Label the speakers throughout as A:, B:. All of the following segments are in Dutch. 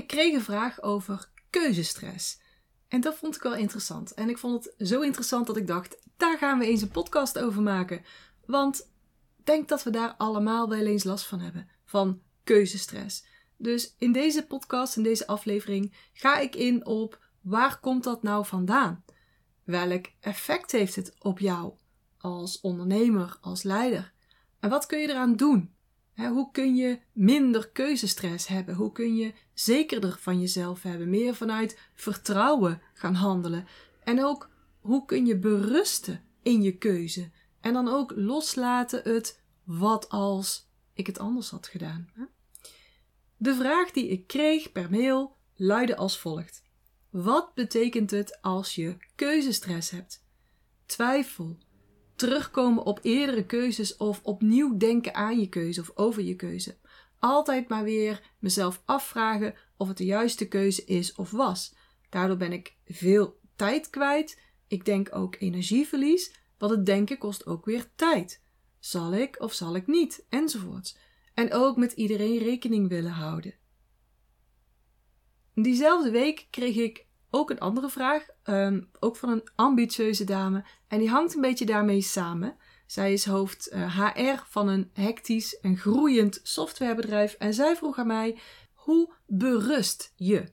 A: Ik kreeg een vraag over keuzestress. En dat vond ik wel interessant. En ik vond het zo interessant dat ik dacht: daar gaan we eens een podcast over maken. Want ik denk dat we daar allemaal wel eens last van hebben: van keuzestress. Dus in deze podcast, in deze aflevering, ga ik in op waar komt dat nou vandaan? Welk effect heeft het op jou als ondernemer, als leider? En wat kun je eraan doen? Hoe kun je minder keuzestress hebben? Hoe kun je zekerder van jezelf hebben? Meer vanuit vertrouwen gaan handelen? En ook hoe kun je berusten in je keuze? En dan ook loslaten het wat als ik het anders had gedaan. De vraag die ik kreeg per mail luidde als volgt: Wat betekent het als je keuzestress hebt? Twijfel, terugkomen op eerdere keuzes of opnieuw denken aan je keuze of over je keuze. Altijd maar weer mezelf afvragen of het de juiste keuze is of was. Daardoor ben ik veel tijd kwijt. Ik denk ook energieverlies, want het denken kost ook weer tijd. Zal ik of zal ik niet? Enzovoorts. En ook met iedereen rekening willen houden. Diezelfde week kreeg ik ook een andere vraag, um, ook van een ambitieuze dame. En die hangt een beetje daarmee samen. Zij is hoofd HR eh, van een hectisch en groeiend softwarebedrijf. En zij vroeg aan mij: hoe berust je?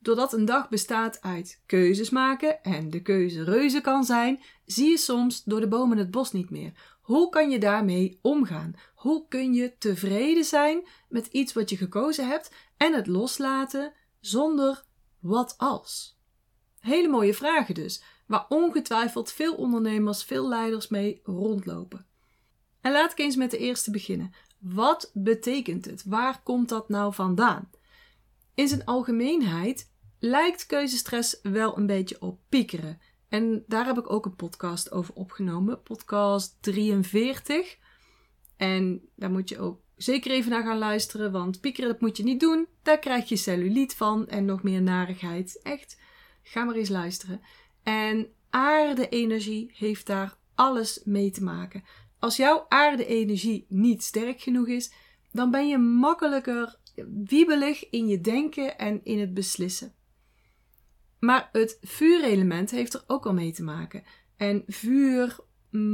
A: Doordat een dag bestaat uit keuzes maken en de keuze reuze kan zijn, zie je soms door de bomen het bos niet meer. Hoe kan je daarmee omgaan? Hoe kun je tevreden zijn met iets wat je gekozen hebt en het loslaten zonder wat als? Hele mooie vragen dus, waar ongetwijfeld veel ondernemers, veel leiders mee rondlopen. En laat ik eens met de eerste beginnen. Wat betekent het? Waar komt dat nou vandaan? In zijn algemeenheid lijkt keuzestress wel een beetje op piekeren. En daar heb ik ook een podcast over opgenomen, podcast 43. En daar moet je ook zeker even naar gaan luisteren, want piekeren dat moet je niet doen. Daar krijg je celluliet van en nog meer narigheid. Echt, ga maar eens luisteren. En aarde-energie heeft daar alles mee te maken. Als jouw aarde-energie niet sterk genoeg is, dan ben je makkelijker wiebelig in je denken en in het beslissen. Maar het vuurelement heeft er ook al mee te maken. En vuur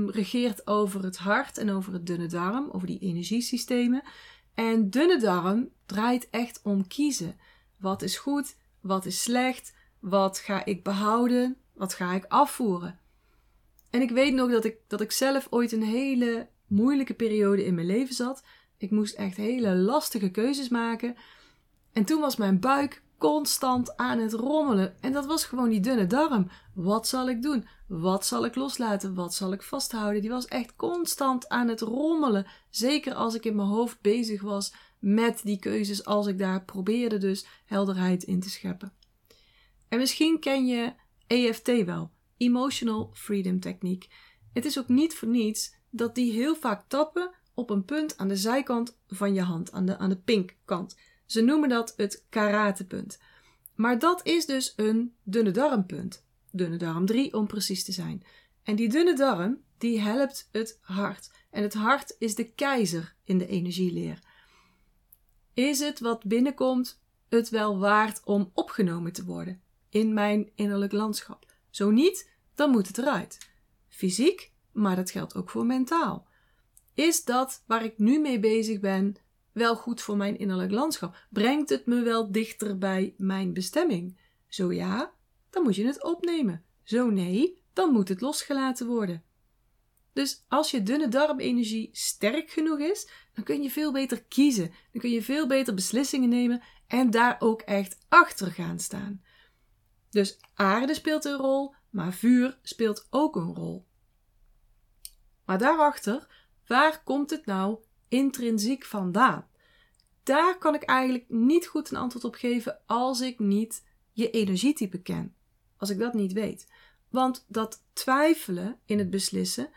A: regeert over het hart en over het dunne darm, over die energiesystemen. En dunne darm draait echt om kiezen. Wat is goed? Wat is slecht? Wat ga ik behouden? Wat ga ik afvoeren? En ik weet nog dat ik, dat ik zelf ooit een hele moeilijke periode in mijn leven zat. Ik moest echt hele lastige keuzes maken. En toen was mijn buik constant aan het rommelen. En dat was gewoon die dunne darm. Wat zal ik doen? Wat zal ik loslaten? Wat zal ik vasthouden? Die was echt constant aan het rommelen. Zeker als ik in mijn hoofd bezig was met die keuzes, als ik daar probeerde dus helderheid in te scheppen. En misschien ken je EFT wel, Emotional Freedom Techniek. Het is ook niet voor niets dat die heel vaak tappen op een punt aan de zijkant van je hand, aan de, aan de pinkkant. Ze noemen dat het karatepunt. Maar dat is dus een dunne darmpunt. Dunne darm 3 om precies te zijn. En die dunne darm, die helpt het hart. En het hart is de keizer in de energieleer. Is het wat binnenkomt het wel waard om opgenomen te worden in mijn innerlijk landschap? Zo niet, dan moet het eruit. Fysiek, maar dat geldt ook voor mentaal. Is dat waar ik nu mee bezig ben wel goed voor mijn innerlijk landschap? Brengt het me wel dichter bij mijn bestemming? Zo ja, dan moet je het opnemen. Zo nee, dan moet het losgelaten worden. Dus als je dunne darmenergie sterk genoeg is, dan kun je veel beter kiezen. Dan kun je veel beter beslissingen nemen en daar ook echt achter gaan staan. Dus aarde speelt een rol, maar vuur speelt ook een rol. Maar daarachter, waar komt het nou intrinsiek vandaan? Daar kan ik eigenlijk niet goed een antwoord op geven als ik niet je energietype ken. Als ik dat niet weet. Want dat twijfelen in het beslissen,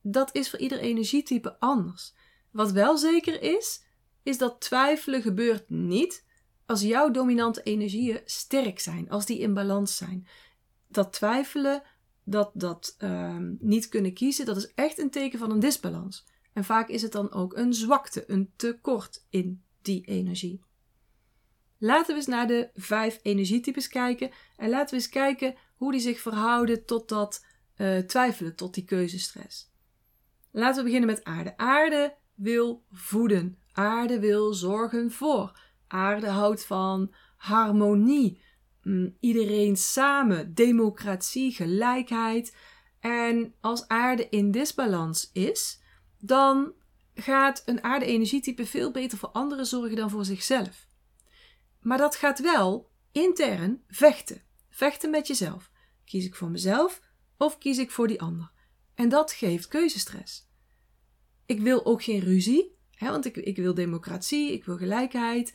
A: dat is voor ieder energietype anders. Wat wel zeker is, is dat twijfelen gebeurt niet als jouw dominante energieën sterk zijn, als die in balans zijn. Dat twijfelen, dat, dat uh, niet kunnen kiezen, dat is echt een teken van een disbalans. En vaak is het dan ook een zwakte, een tekort in die energie. Laten we eens naar de vijf energietypes kijken en laten we eens kijken hoe die zich verhouden tot dat uh, twijfelen, tot die keuzestress. Laten we beginnen met aarde. Aarde wil voeden. Aarde wil zorgen voor. Aarde houdt van harmonie, mm, iedereen samen, democratie, gelijkheid. En als aarde in disbalans is, dan gaat een aarde-energietype veel beter voor anderen zorgen dan voor zichzelf. Maar dat gaat wel intern vechten. Vechten met jezelf. Kies ik voor mezelf of kies ik voor die ander? En dat geeft keuzestress. Ik wil ook geen ruzie, hè, want ik, ik wil democratie, ik wil gelijkheid.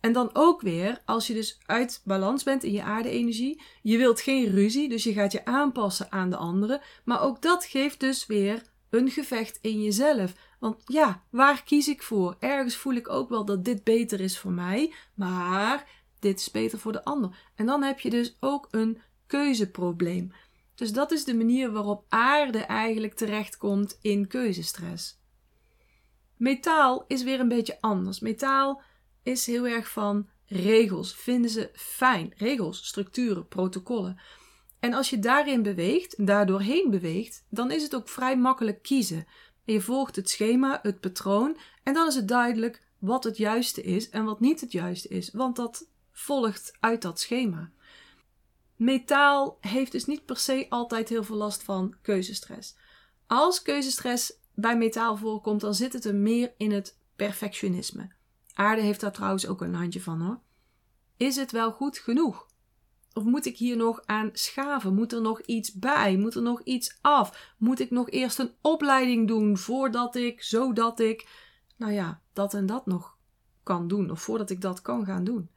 A: En dan ook weer, als je dus uit balans bent in je aarde-energie, je wilt geen ruzie, dus je gaat je aanpassen aan de anderen. Maar ook dat geeft dus weer een gevecht in jezelf. Want ja, waar kies ik voor? Ergens voel ik ook wel dat dit beter is voor mij, maar dit is beter voor de ander. En dan heb je dus ook een keuzeprobleem. Dus dat is de manier waarop aarde eigenlijk terechtkomt in keuzestress. Metaal is weer een beetje anders. Metaal is heel erg van regels. Vinden ze fijn. Regels, structuren, protocollen. En als je daarin beweegt, daardoor heen beweegt, dan is het ook vrij makkelijk kiezen. je volgt het schema, het patroon, en dan is het duidelijk wat het juiste is en wat niet het juiste is, want dat volgt uit dat schema. Metaal heeft dus niet per se altijd heel veel last van keuzestress. Als keuzestress bij metaal voorkomt, dan zit het er meer in het perfectionisme. Aarde heeft daar trouwens ook een handje van hoor. Is het wel goed genoeg? Of moet ik hier nog aan schaven? Moet er nog iets bij? Moet er nog iets af? Moet ik nog eerst een opleiding doen voordat ik, zodat ik, nou ja, dat en dat nog kan doen? Of voordat ik dat kan gaan doen?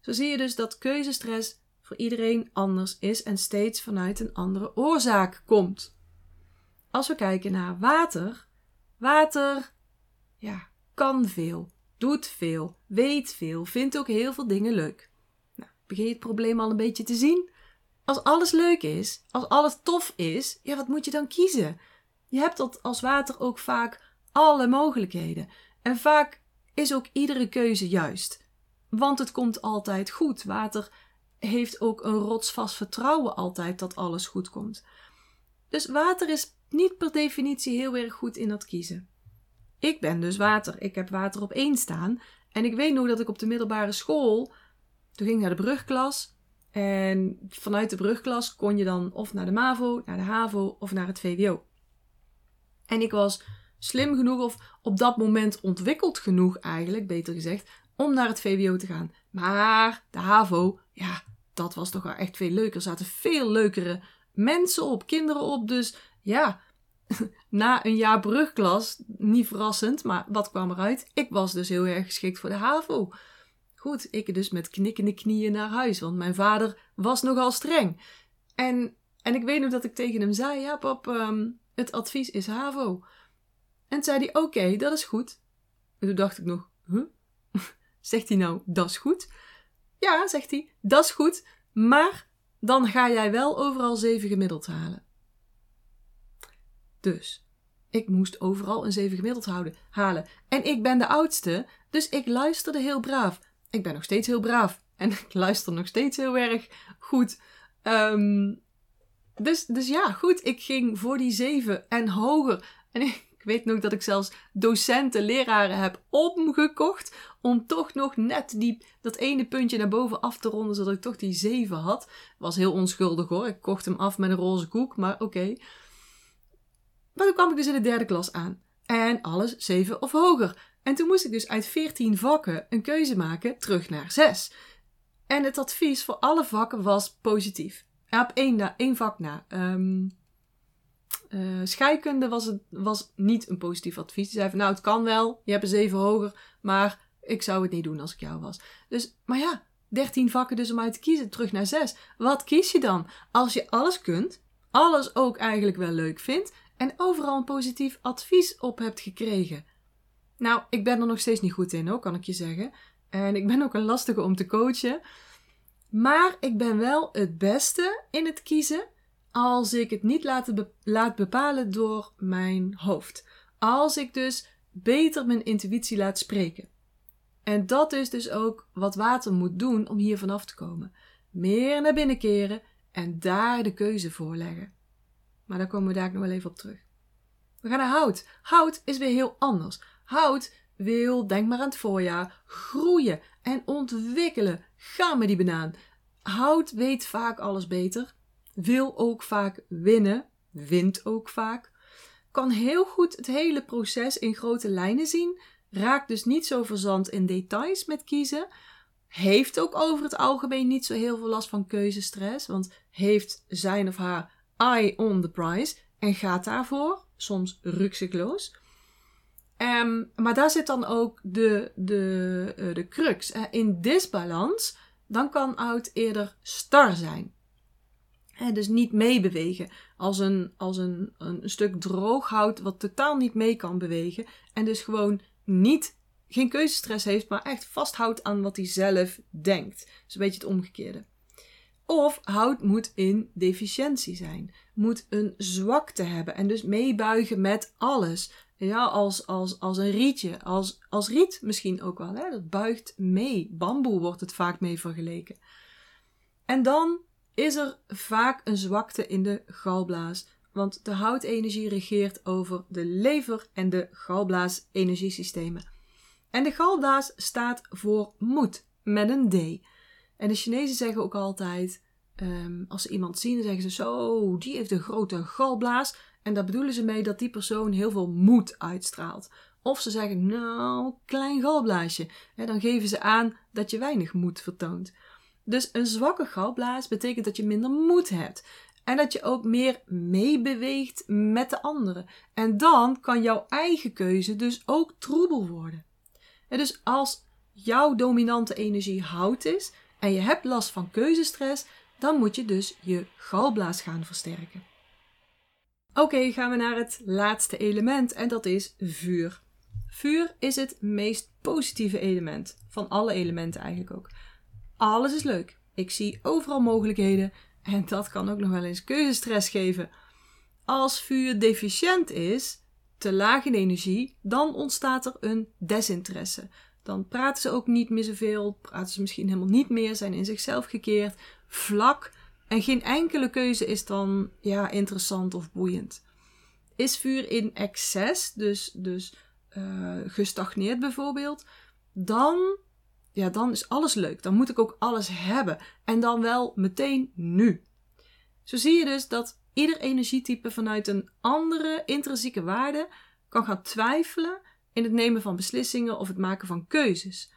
A: Zo zie je dus dat keuzestress voor iedereen anders is en steeds vanuit een andere oorzaak komt. Als we kijken naar water, water ja, kan veel, doet veel, weet veel, vindt ook heel veel dingen leuk. Begin je het probleem al een beetje te zien? Als alles leuk is, als alles tof is, ja, wat moet je dan kiezen? Je hebt dat als water ook vaak alle mogelijkheden. En vaak is ook iedere keuze juist. Want het komt altijd goed. Water heeft ook een rotsvast vertrouwen altijd dat alles goed komt. Dus water is niet per definitie heel erg goed in dat kiezen. Ik ben dus water. Ik heb water op één staan. En ik weet nog dat ik op de middelbare school. Toen ging ik naar de brugklas. En vanuit de brugklas kon je dan of naar de MAVO, naar de HAVO of naar het VWO. En ik was slim genoeg of op dat moment ontwikkeld genoeg eigenlijk, beter gezegd, om naar het VWO te gaan. Maar de HAVO, ja, dat was toch wel echt veel leuker. Er zaten veel leukere mensen op, kinderen op. Dus ja, na een jaar brugklas, niet verrassend, maar wat kwam eruit? Ik was dus heel erg geschikt voor de HAVO. Goed, ik dus met knikkende knieën naar huis, want mijn vader was nogal streng. En, en ik weet nog dat ik tegen hem zei: Ja, pap, ehm, het advies is HAVO. En zei hij: Oké, dat is goed. En toen dacht ik nog: Huh? Zegt hij nou, dat is goed? Ja, zegt hij, dat is goed, maar dan ga jij wel overal zeven gemiddeld halen. Dus, ik moest overal een zeven gemiddeld houden, halen. En ik ben de oudste, dus ik luisterde heel braaf. Ik ben nog steeds heel braaf. En ik luister nog steeds heel erg goed. Um, dus, dus ja, goed. Ik ging voor die zeven en hoger. En ik weet nog dat ik zelfs docenten, leraren heb omgekocht. Om toch nog net die, dat ene puntje naar boven af te ronden. Zodat ik toch die 7 had. Was heel onschuldig hoor. Ik kocht hem af met een roze koek. Maar oké. Maar toen kwam ik dus in de derde klas aan. En alles 7 of hoger. En toen moest ik dus uit 14 vakken een keuze maken terug naar 6. En het advies voor alle vakken was positief. op één, één vak na. Um, scheikunde was, het, was niet een positief advies. Die zei van nou, het kan wel, je hebt een zeven hoger, maar ik zou het niet doen als ik jou was. Dus, maar ja, 13 vakken dus om uit te kiezen, terug naar 6. Wat kies je dan? Als je alles kunt, alles ook eigenlijk wel leuk vindt en overal een positief advies op hebt gekregen. Nou, ik ben er nog steeds niet goed in hoor, kan ik je zeggen. En ik ben ook een lastige om te coachen. Maar ik ben wel het beste in het kiezen als ik het niet laat, bepalen door mijn hoofd. Als ik dus beter mijn intuïtie laat spreken. En dat is dus ook wat water moet doen om hier vanaf te komen. Meer naar binnen keren en daar de keuze voor leggen. Maar daar komen we daar nog wel even op terug. We gaan naar hout. Hout is weer heel anders. Hout wil, denk maar aan het voorjaar, groeien en ontwikkelen. Ga met die banaan. Hout weet vaak alles beter, wil ook vaak winnen, wint ook vaak, kan heel goed het hele proces in grote lijnen zien, raakt dus niet zo verzand in details met kiezen, heeft ook over het algemeen niet zo heel veel last van keuzestress, want heeft zijn of haar eye on the prize en gaat daarvoor, soms rukzichtloos. Um, maar daar zit dan ook de, de, uh, de crux. Uh, in disbalans, dan kan oud eerder star zijn. En dus niet meebewegen. Als, een, als een, een stuk droog hout wat totaal niet mee kan bewegen. En dus gewoon niet, geen keuzestress heeft, maar echt vasthoudt aan wat hij zelf denkt. Dus een beetje het omgekeerde. Of hout moet in deficiëntie zijn. Moet een zwakte hebben en dus meebuigen met alles. Ja, als, als, als een rietje. Als, als riet misschien ook wel. Hè? Dat buigt mee. Bamboe wordt het vaak mee vergeleken. En dan is er vaak een zwakte in de galblaas. Want de houtenergie regeert over de lever en de galblaas-energiesystemen. En de galblaas staat voor moed, met een D. En de Chinezen zeggen ook altijd, um, als ze iemand zien, dan zeggen ze zo, die heeft een grote galblaas. En daar bedoelen ze mee dat die persoon heel veel moed uitstraalt. Of ze zeggen, nou, klein galblaasje. Dan geven ze aan dat je weinig moed vertoont. Dus een zwakke galblaas betekent dat je minder moed hebt. En dat je ook meer meebeweegt met de anderen. En dan kan jouw eigen keuze dus ook troebel worden. En dus als jouw dominante energie hout is en je hebt last van keuzestress, dan moet je dus je galblaas gaan versterken. Oké, gaan we naar het laatste element en dat is vuur. Vuur is het meest positieve element van alle elementen eigenlijk ook. Alles is leuk. Ik zie overal mogelijkheden en dat kan ook nog wel eens keuzestress geven. Als vuur deficiënt is, te laag in energie, dan ontstaat er een desinteresse. Dan praten ze ook niet meer zoveel, praten ze misschien helemaal niet meer, zijn in zichzelf gekeerd, vlak en geen enkele keuze is dan ja, interessant of boeiend. Is vuur in excess, dus, dus uh, gestagneerd bijvoorbeeld, dan, ja, dan is alles leuk. Dan moet ik ook alles hebben. En dan wel meteen nu. Zo zie je dus dat ieder energietype vanuit een andere intrinsieke waarde kan gaan twijfelen in het nemen van beslissingen of het maken van keuzes.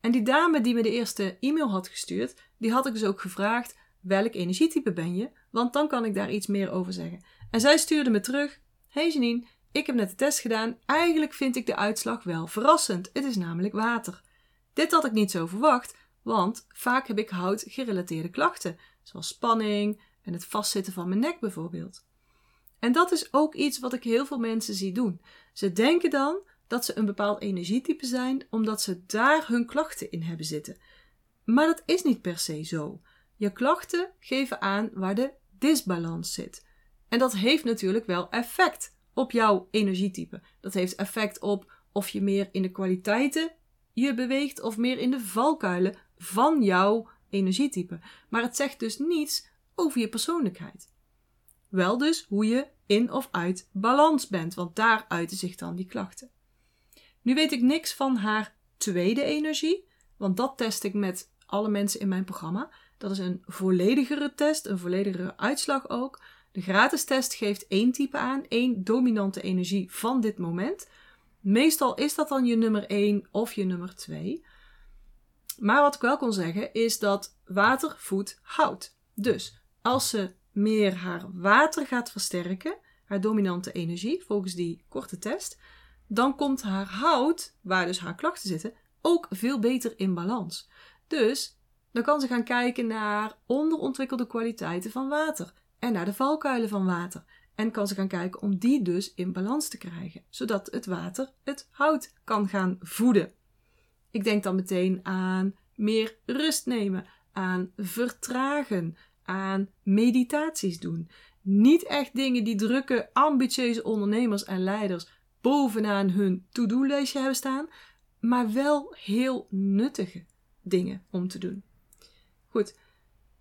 A: En die dame die me de eerste e-mail had gestuurd, die had ik dus ook gevraagd: welk energietype ben je? Want dan kan ik daar iets meer over zeggen. En zij stuurde me terug: Hey Janine, ik heb net de test gedaan. Eigenlijk vind ik de uitslag wel verrassend. Het is namelijk water. Dit had ik niet zo verwacht, want vaak heb ik hout gerelateerde klachten, zoals spanning en het vastzitten van mijn nek bijvoorbeeld. En dat is ook iets wat ik heel veel mensen zie doen. Ze denken dan dat ze een bepaald energietype zijn omdat ze daar hun klachten in hebben zitten. Maar dat is niet per se zo. Je klachten geven aan waar de disbalans zit. En dat heeft natuurlijk wel effect op jouw energietype. Dat heeft effect op of je meer in de kwaliteiten je beweegt of meer in de valkuilen van jouw energietype. Maar het zegt dus niets over je persoonlijkheid. Wel dus hoe je in of uit balans bent, want daar uiten zich dan die klachten. Nu weet ik niks van haar tweede energie, want dat test ik met alle mensen in mijn programma. Dat is een volledigere test, een volledigere uitslag ook. De gratis test geeft één type aan, één dominante energie van dit moment. Meestal is dat dan je nummer 1 of je nummer 2. Maar wat ik wel kon zeggen is dat water voedt hout. Dus als ze meer haar water gaat versterken, haar dominante energie, volgens die korte test, dan komt haar hout, waar dus haar klachten zitten, ook veel beter in balans. Dus dan kan ze gaan kijken naar onderontwikkelde kwaliteiten van water en naar de valkuilen van water. En kan ze gaan kijken om die dus in balans te krijgen, zodat het water het hout kan gaan voeden. Ik denk dan meteen aan meer rust nemen, aan vertragen, aan meditaties doen. Niet echt dingen die drukke, ambitieuze ondernemers en leiders bovenaan hun to-do-lijstje hebben staan, maar wel heel nuttige dingen om te doen. Goed,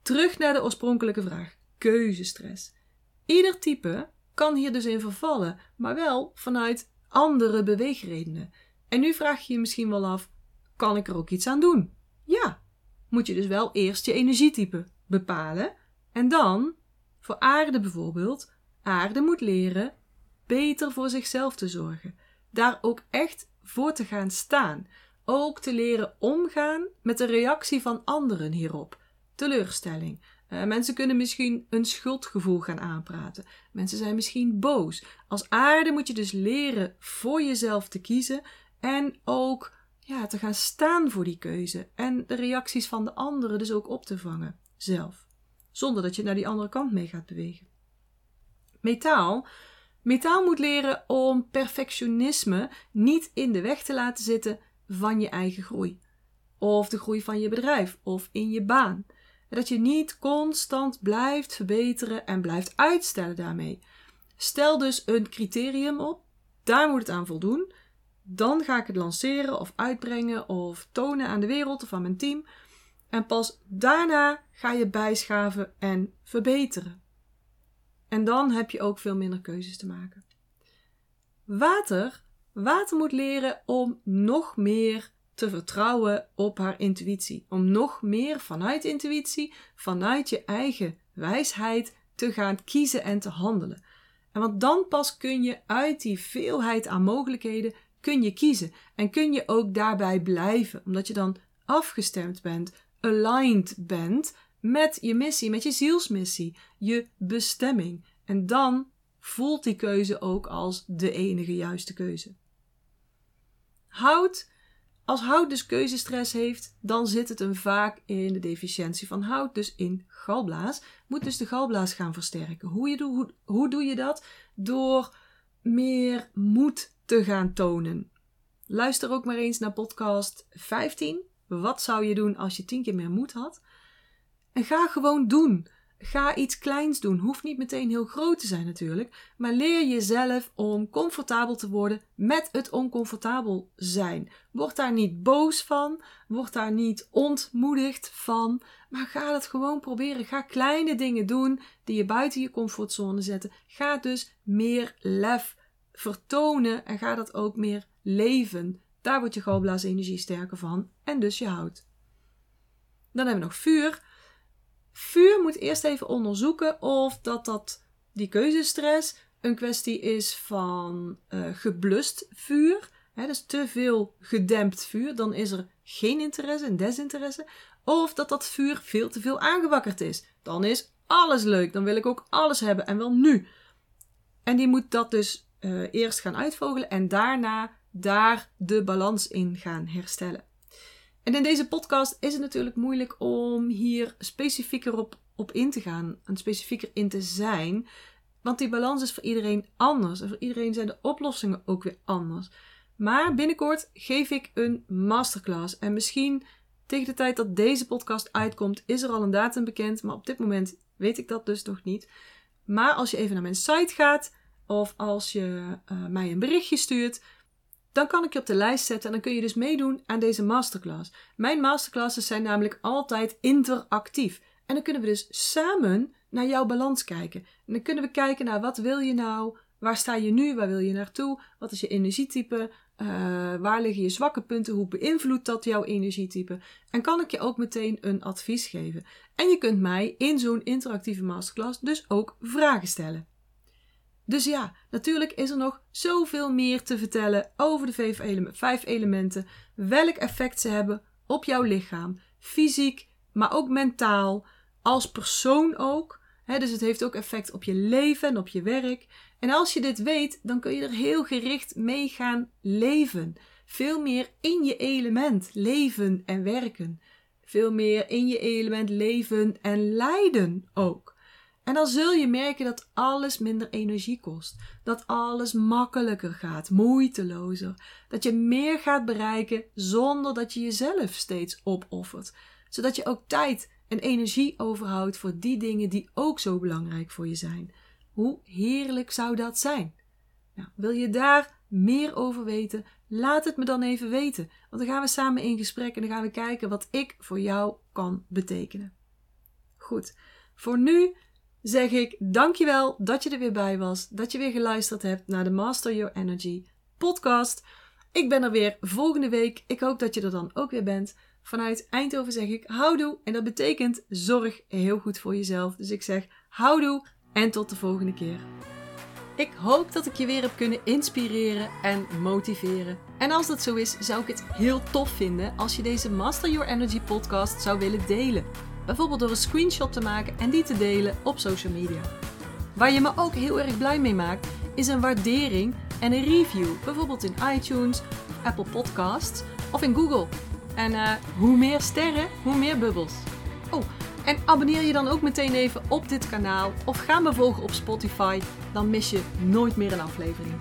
A: terug naar de oorspronkelijke vraag: keuzestress. Ieder type kan hier dus in vervallen, maar wel vanuit andere beweegredenen. En nu vraag je je misschien wel af: kan ik er ook iets aan doen? Ja, moet je dus wel eerst je energietype bepalen en dan, voor aarde bijvoorbeeld, aarde moet leren beter voor zichzelf te zorgen. Daar ook echt voor te gaan staan. Ook te leren omgaan met de reactie van anderen hierop. Teleurstelling. Uh, mensen kunnen misschien een schuldgevoel gaan aanpraten. Mensen zijn misschien boos. Als aarde moet je dus leren voor jezelf te kiezen en ook ja, te gaan staan voor die keuze. En de reacties van de anderen dus ook op te vangen zelf. Zonder dat je naar die andere kant mee gaat bewegen. Metaal Metaal moet leren om perfectionisme niet in de weg te laten zitten van je eigen groei. Of de groei van je bedrijf of in je baan. Dat je niet constant blijft verbeteren en blijft uitstellen daarmee. Stel dus een criterium op, daar moet het aan voldoen. Dan ga ik het lanceren of uitbrengen of tonen aan de wereld of aan mijn team. En pas daarna ga je bijschaven en verbeteren. En dan heb je ook veel minder keuzes te maken. Water. Water moet leren om nog meer te vertrouwen op haar intuïtie. Om nog meer vanuit intuïtie, vanuit je eigen wijsheid te gaan kiezen en te handelen. En want dan pas kun je uit die veelheid aan mogelijkheden kun je kiezen en kun je ook daarbij blijven, omdat je dan afgestemd bent, aligned bent met je missie, met je zielsmissie, je bestemming. En dan voelt die keuze ook als de enige juiste keuze. Hout, als hout dus keuzestress heeft, dan zit het hem vaak in de deficiëntie van hout, dus in galblaas. Moet dus de galblaas gaan versterken. Hoe, je doe, hoe, hoe doe je dat? Door meer moed te gaan tonen. Luister ook maar eens naar podcast 15. Wat zou je doen als je tien keer meer moed had? En ga gewoon doen. Ga iets kleins doen. Hoeft niet meteen heel groot te zijn natuurlijk. Maar leer jezelf om comfortabel te worden met het oncomfortabel zijn. Word daar niet boos van. Word daar niet ontmoedigd van. Maar ga het gewoon proberen. Ga kleine dingen doen die je buiten je comfortzone zetten. Ga dus meer lef vertonen en ga dat ook meer leven. Daar wordt je galblaasenergie sterker van en dus je hout. Dan hebben we nog vuur. Vuur moet eerst even onderzoeken of dat, dat die keuzestress een kwestie is van uh, geblust vuur. Hè, dus te veel gedempt vuur, dan is er geen interesse en desinteresse. Of dat dat vuur veel te veel aangewakkerd is. Dan is alles leuk, dan wil ik ook alles hebben en wel nu. En die moet dat dus uh, eerst gaan uitvogelen en daarna daar de balans in gaan herstellen. En in deze podcast is het natuurlijk moeilijk om hier specifieker op, op in te gaan en specifieker in te zijn. Want die balans is voor iedereen anders. En voor iedereen zijn de oplossingen ook weer anders. Maar binnenkort geef ik een masterclass. En misschien tegen de tijd dat deze podcast uitkomt, is er al een datum bekend. Maar op dit moment weet ik dat dus nog niet. Maar als je even naar mijn site gaat, of als je uh, mij een berichtje stuurt, dan kan ik je op de lijst zetten en dan kun je dus meedoen aan deze masterclass. Mijn masterclasses zijn namelijk altijd interactief. En dan kunnen we dus samen naar jouw balans kijken. En dan kunnen we kijken naar wat wil je nou, waar sta je nu, waar wil je naartoe, wat is je energietype, uh, waar liggen je zwakke punten, hoe beïnvloedt dat jouw energietype. En kan ik je ook meteen een advies geven. En je kunt mij in zo'n interactieve masterclass dus ook vragen stellen. Dus ja, natuurlijk is er nog zoveel meer te vertellen over de vijf elementen, welk effect ze hebben op jouw lichaam, fysiek, maar ook mentaal, als persoon ook. dus het heeft ook effect op je leven en op je werk. En als je dit weet, dan kun je er heel gericht mee gaan leven. Veel meer in je element leven en werken. Veel meer in je element leven en lijden ook. En dan zul je merken dat alles minder energie kost. Dat alles makkelijker gaat, moeitelozer. Dat je meer gaat bereiken zonder dat je jezelf steeds opoffert. Zodat je ook tijd en energie overhoudt voor die dingen die ook zo belangrijk voor je zijn. Hoe heerlijk zou dat zijn? Nou, wil je daar meer over weten? Laat het me dan even weten. Want dan gaan we samen in gesprek en dan gaan we kijken wat ik voor jou kan betekenen. Goed, voor nu zeg ik dankjewel dat je er weer bij was. Dat je weer geluisterd hebt naar de Master Your Energy podcast. Ik ben er weer volgende week. Ik hoop dat je er dan ook weer bent. Vanuit Eindhoven zeg ik houdoe. En dat betekent zorg heel goed voor jezelf. Dus ik zeg houdoe en tot de volgende keer. Ik hoop dat ik je weer heb kunnen inspireren en motiveren. En als dat zo is, zou ik het heel tof vinden als je deze Master Your Energy podcast zou willen delen. Bijvoorbeeld door een screenshot te maken en die te delen op social media. Waar je me ook heel erg blij mee maakt, is een waardering en een review. Bijvoorbeeld in iTunes, Apple Podcasts of in Google. En uh, hoe meer sterren, hoe meer bubbels. Oh, en abonneer je dan ook meteen even op dit kanaal of ga me volgen op Spotify. Dan mis je nooit meer een aflevering.